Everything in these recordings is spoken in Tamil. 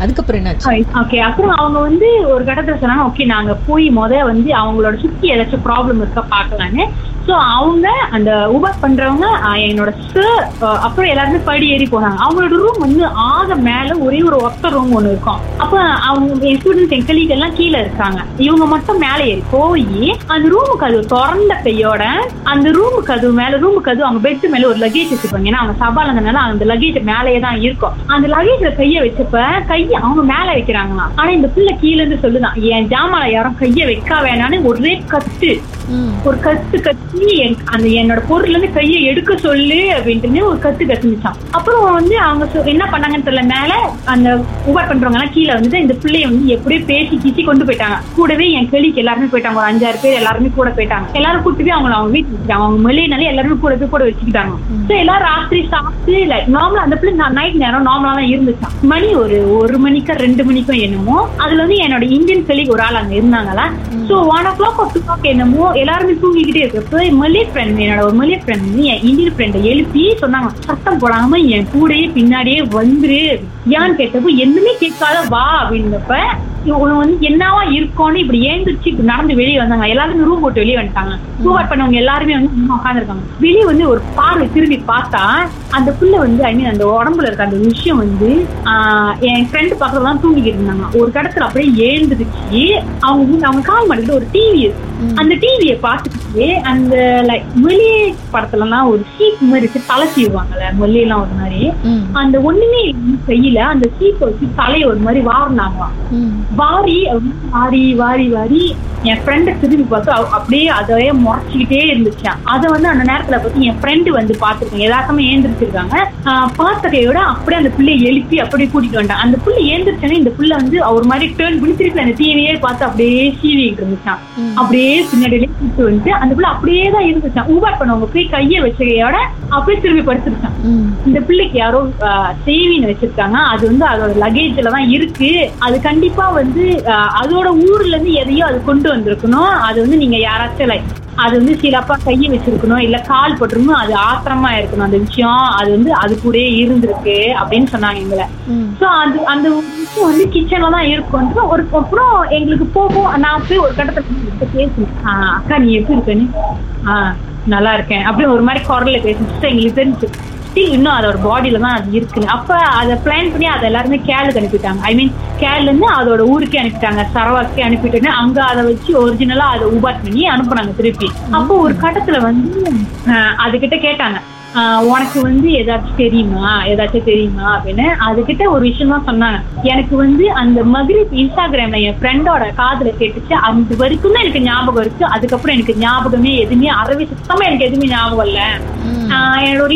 அதுக்கப்புறம் என்னாச்சு? ஓகே அப்புறம் அவங்க வந்து ஒரு கட்டத்துல சொன்னாங்க ஓகே நாங்க போய் முத வந்து அவங்களோட சுத்தி ஏதாச்சும் ப்ராப்ளம் இருக்கா பார்க்கலான்னு. ஸோ அவங்க அந்த உபர் பண்றவங்க என்னோட சார் அப்புறம் எல்லாருமே படி ஏறி போனாங்க. அவங்களோட ரூம் வந்து ஆக மேல ஒரே ஒரு ஒத்த ரூம் ஒன்று இருக்கும். அப்ப அவங்க என் ஸ்டூடெண்ட்ஸ் என் கலீக் எல்லாம் கீழே இருக்காங்க. இவங்க மட்டும் மேலே ஏறி போய் அந்த ரூமு கதவு திறந்த கையோட அந்த ரூமு கதவு மேல ரூமு கதவு அவங்க பெட் மேல ஒரு லக்கேஜ் வச்சுப்பாங்க ஏன்னா அவங்க சவால் இருந்தனால அந்த லக்கேஜ் மேலேயே தான் இருக்கும். அந்த லக்கேஜ்ல கைய வச்சப்ப கைய அவங்க மேல வைக்கிறாங்களாம். ஆனா இந்த பிள்ளை கீழே இருந்து சொல்லுதான் என் ஜாமால யாரும் கைய வைக்க வேணான்னு ஒரே கத்து. ஒரு கத்து கத்தி அந்த என்னோட பொருள்ல இருந்து கையை எடுக்க சொல்லு அப்படின்ட்டு ஒரு கத்து கத்துனுச்சான் அப்புறம் வந்து அவங்க சொ- என்ன பண்ணாங்கன்னு தெரியல மேல அந்த உபர் பண்றவங்க எல்லாம் கீழே வந்து இந்த பிள்ளைய வந்து எப்படியோ பேசி கீசி கொண்டு போயிட்டாங்க. கூடவே என் கிளிக்கு எல்லாருமே போயிட்டாங்க. ஒரு அஞ்சாறு பேர் எல்லாருமே கூட போயிட்டாங்க. எல்லாரும் கூட்டு போய் அவங்கள அவங்க வீட்டுக்கு வச்சுட்டாங்க. அவங்க மொழியினாலே எல்லாருமே கூட போய் கூட வச்சுக்கிட்டாங்க. சோ எல்லாரும் ராத்திரி சாப்பிட்டு நார்மலா அந்த பிள்ளை நைட் நேரம் நார்மலா தான் இருந்துச்சான் மணி ஒரு ஒரு மணிக்கா ரெண்டு மணிக்கும் என்னமோ அதுல வந்து என்னோட இந்தியன் கலீக் ஒரு ஆள் அங்க இருந்தாங்களா. So one o'clock two o'clock என்னமோ எல்லாருமே தூங்கிக்கிட்டே இருக்கப்ப மலே ஃப்ரெண்ட் என்னோட ஒரு மலே ஃப்ரெண்ட் வந்து என் இந்தியன் ஃப்ரெண்டை எழுப்பி சொன்னாங்க சத்தம் போடாம என் கூடயே பின்னாடியே வந்துரு. ஏன்னு கேட்டப்போ எதுவுமே கேட்காத வா அப்படின்னப்ப இவங்க வந்து என்னவா இருக்கும்னு இப்படி ஏந்திரிச்சு இப்படி நடந்து வெளியே வந்தாங்க. எல்லாருமே ரூம் போட்டு வெளியே வந்துட்டாங்க. சூவர் பண்ணவங்க எல்லாருமே வந்து உட்காந்துருக்காங்க வெளியே வந்து ஒரு பார்வை திரும்பி பார்த்தா அந்த புள்ள வந்து ஐ மீன் அந்த உடம்புல இருக்க அந்த விஷயம் வந்து ஆஹ், என் ஃப்ரெண்டு பக்கத்துல தான் தூங்கிக்கிட்டு இருந்தாங்க. ஒரு கடத்துல அப்படியே ஏந்திரிச்சு அவங்க வந்து அவங்க கால் மாட்டிட்டு ஒரு டிவி அந்த டிவியை பார்த்துட்டு அந்த லைக் மொழி படத்துலலாம் ஒரு சீப் மாதிரி வச்சு தலை சீவுவாங்கல்ல மொழியெல்லாம் ஒரு மாதிரி. அந்த ஒண்ணுமே கையில அந்த சீப்பை வச்சு தலையை ஒரு மாதிரி வாரினாங்களாம் ம். வாரி வாரி வாரி வாரி என் ஃப்ரெண்டை திரும்பி பார்த்து அப்படியே அதையே முறைச்சிக்கிட்டே இருந்துச்சான் அதை வந்து அந்த நேரத்துல பார்த்து என் ஃப்ரெண்டு வந்து பார்த்துருக்காங்க. எல்லாருமே ஏந்திரிச்சிருக்காங்க. பார்த்த அப்படியே அந்த பிள்ளையை எழுப்பி அப்படியே கூட்டிட்டு வந்துட்டான். அந்த பிள்ளை ஏந்திரிச்சோன்னே இந்த பிள்ளை வந்து அவர் மாதிரி டேர்ன் பண்ணி திருப்பி அந்த டிவியே பார்த்து அப்படியே சீவிக்கிட்டு இருந்துச்சான் அப்படியே பின்னாடியிலே கூப்பிட்டு வந்துட்டு அந்த பிள்ளை அப்படியே தான் இருந்துச்சான் ஊபாட் பண்ணவங்க போய் கையை வச்ச கையோட அப்படியே திரும்பி படுத்துருச்சான் ம். இந்த பிள்ளைக்கு யாரோ சேவின்னு வச்சிருக்காங்க. அது வந்து அதோட லக்கேஜ்ல தான் இருக்கு. அது கண்டிப்பா வந்து அதோட ஊர்ல இருந்து எதையோ அது கொண்டு வந்திருக்கணும். அது வந்து நீங்க யாராச்சும் லைக் அது வந்து சிலப்பா கையை வச்சிருக்கணும். இல்ல கால் போட்டிருக்கணும். அது ஆத்திரமா இருக்கணும். அந்த விஷயம் அது வந்து அது கூடயே இருந்திருக்கு அப்படின்னு சொன்னாங்க எங்களை. சோ அது அந்த விஷயம் வந்து கிச்சன்ல தான் இருக்கும். ஒரு அப்புறம் எங்களுக்கு போகும். நான் போய் ஒரு கட்டத்துல பேசினேன். அக்கா நீ எப்படி இருக்கன்னு? ஆஹ் நல்லா இருக்கேன் அப்படி ஒரு மாதிரி குரல்ல பேசிட்டு எங்களுக்கு தெரிஞ்சு. ஸ்டில் இன்னும் அதோட பாடியில தான் அது இருக்குன்னு. அப்ப அதை பிளான் பண்ணி அதை எல்லாருமே கேலுக்கு அனுப்பிட்டாங்க. ஐ மீன் கேல்ல இருந்து அதோட ஊருக்கே அனுப்பிட்டாங்க. சரவாக்கே அனுப்பிட்டு அங்க அதை வச்சு ஒரிஜினலா அதை உபாட் பண்ணி அனுப்புனாங்க திருப்பி. அப்போ ஒரு கட்டத்துல வந்து அதுகிட்ட கேட்டாங்க. உனக்கு வந்து ஏதாச்சும் தெரியுமா? ஏதாச்சும் தெரியுமா அப்படின்னு அதுகிட்ட ஒரு விஷயம் தான் சொன்னாங்க. எனக்கு வந்து அந்த மகிரிப் இன்ஸ்டாகிராம்ல என் ஃப்ரெண்டோட காதுல கேட்டுச்சு. அந்த வரைக்கும் தான் எனக்கு ஞாபகம் இருக்கு. அதுக்கப்புறம் எனக்கு ஞாபகமே எதுவுமே அறவே சுத்தமா எனக்கு எதுவுமே ஞாபகம் இல்ல. என்னோட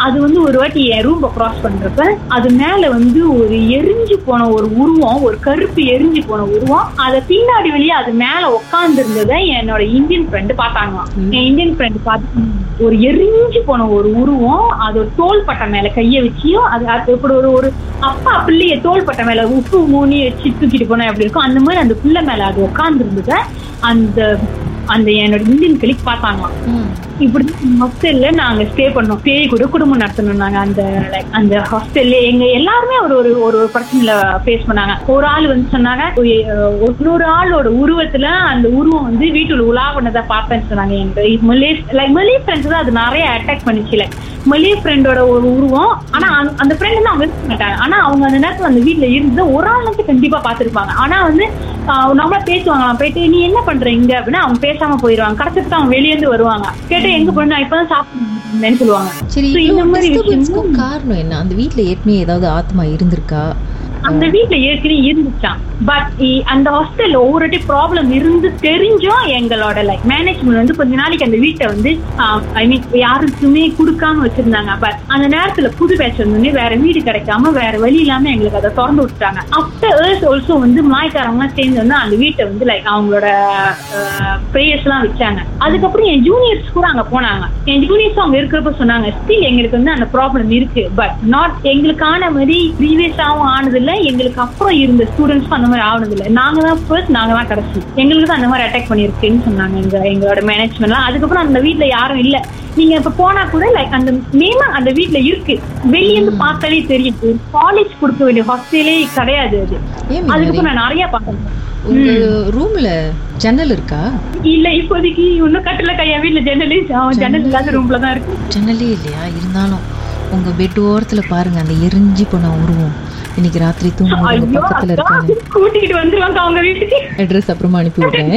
அது வந்து ஒரு வாட்டி என் ரூம்ப கிராஸ் பண்றப்ப அது மேல வந்து ஒரு எரிஞ்சு போன ஒரு உருவம் ஒரு கருப்பு எரிஞ்சு போன உருவம் அதை பின்னாடி வெளியே அது மேல உட்கார்ந்து இருந்ததை என்னோட இந்தியன் ஃப்ரெண்டு பார்த்தாங்களாம். என் இந்தியன் ஃப்ரெண்டு பார்த்து ஒரு எரிஞ்சு போன ஒரு உருவம் அது ஒரு தோள்பட்டை மேல கைய வச்சியும் அது அது இப்படி ஒரு ஒரு அப்பா பிள்ளைய தோள்பட்டை மேல உப்பு மூணி வச்சு தூக்கிட்டு போனா எப்படி இருக்கும்? அந்த மாதிரி அந்த பிள்ளை மேல அது உட்கார்ந்து இருந்தத அந்த அந்த என்னோட இந்தியன் கிளிக் பார்த்தாங்களாம். இப்படி ஹாஸ்டல்ல நாங்க ஸ்டே பண்ணோம். பேய் கூட குடும்பம் நடத்தணும் நாங்க அந்த like அந்த ஹாஸ்டல்ல எங்க எல்லாருமே ஒரு ஒரு ஒரு பிரச்சனையில ஃபேஸ் பண்ணாங்க. ஒரு ஆள் வந்து சொன்னாங்க இன்னொரு ஆளோட உருவத்துல அந்த உருவம் வந்து வீட்டுல உலாவனதை பார்த்தேன்னு சொன்னாங்க எங்க மலே லைக் மலே ஃப்ரெண்ட்ஸ் தான் அது நிறைய அட்டாக் பண்ணிச்சு லைக் மலே ஃப்ரெண்டோட ஒரு உருவம். ஆனா அந்த- ஃப்ரெண்ட் வந்து அவங்க இருக்க மாட்டாங்க. ஆனா அவங்க அந்த நேரத்துல அந்த வீட்டுல இருந்து ஒரு ஆள் வந்து கண்டிப்பா பாத்துருப்பாங்க. ஆனா வந்து நம்மள பேசுவாங்களாம். போயிட்டு நீ என்ன பண்ற இங்க? அப்படின்னா அவங்க பேசாம போயிருவாங்க. கடைசிக்கு அவங்க வெளியே இருந்து வருவாங்க. கேட்டு எங்க நான் இப்பதான் சாப்பிட்டேன்னு சொல்லுவாங்க. சரி இந்த மாதிரி காரணம் என்ன? அந்த வீட்ல ஏற்கனவே ஏதாவது ஆத்மா இருந்திருக்கா? அந்த வீட்ல ஏற்கனவே இருந்துச்சான் பட் அந்த ஹாஸ்டல்ல ஒவ்வொரு ப்ராப்ளம் இருந்து தெரிஞ்சும் எங்களோட லைக் மேனேஜ்மெண்ட் வந்து கொஞ்ச நாளைக்கு அந்த வீட்டை வந்து ஐ மீன் யாருக்குமே கொடுக்காம வச்சிருந்தாங்க. பட் அந்த நேரத்துல புது பேட்ச் வந்தோடனே வேற வீடு கிடைக்காம வேற வழி இல்லாம எங்களுக்கு அதை திறந்து விட்டுட்டாங்க. ஆஃப்டர் ஏர்ஸ் ஆல்சோ வந்து மாய்க்காரங்க சேர்ந்து வந்து அந்த வீட்டை வந்து லைக் அவங்களோட ப்ரேயர்ஸ் எல்லாம் வச்சாங்க. அதுக்கப்புறம் என் ஜூனியர்ஸ் கூட அங்க போனாங்க. என் ஜூனியர்ஸ் அவங்க இருக்கிறப்ப சொன்னாங்க ஸ்டில் எங்களுக்கு வந்து அந்த ப்ராப்ளம் இருக்கு. பட் நாட் எங்களுக்கான மாதிரி ப்ரீவியஸாவும் ஆனது இல்ல எங்களுக்கு அப்புறம் இருந்த ஸ்டூடெண்ட்ஸ்க்கும் அந்த மாதிரி ஆனது இல்ல நாங்க தான் ஃபர்ஸ்ட் நாங்க தான் கடைசி. எங்களுக்கு தான் அந்த மாதிரி அட்டாக் பண்ணிருக்குன்னு சொன்னாங்க எங்க எங்களோட மேனேஜ்மெண்ட்லாம் அதுக்கப்புறம் அந்த வீட்ல யாரும் இல்ல. நீங்க இப்ப போனா கூட லைக் அந்த நேமா அந்த வீட்ல இருக்கு. வெளிய இருந்து பார்த்தாலே தெரியும் காலேஜ் கொடுக்க வேண்டிய ஹாஸ்டலே கிடையாது அது. ஏன் அதுக்கு மீனாரி? நான் நிறைய உங்க ரூம்ல ஜன்னல் இருக்கா? இல்ல இப்போதைக்கு இன்னும் கட்டல கையா வீட்ல ஜன்னலே ஜன்னல் இல்லாத ரூம்ல தான் இருக்கு. ஜன்னலே இல்லையா? இருந்தாலும் உங்க பெட் ஓரத்துல பாருங்க அந்த எரிஞ்சு போன உருவம். இன்னைக்கு ராத்திரி தூங்கும்போது பக்கத்துல இருக்காங்க கூட்டிக்கிட்டு வந்துருவாங்க அவங்க வீட்டுக்கு. அட்ரஸ் அப்புறமா அனுப்பி விடுறேன்.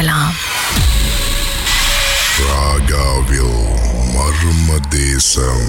கேட்கலாம். ராகாவில் மர்ம தேசம்.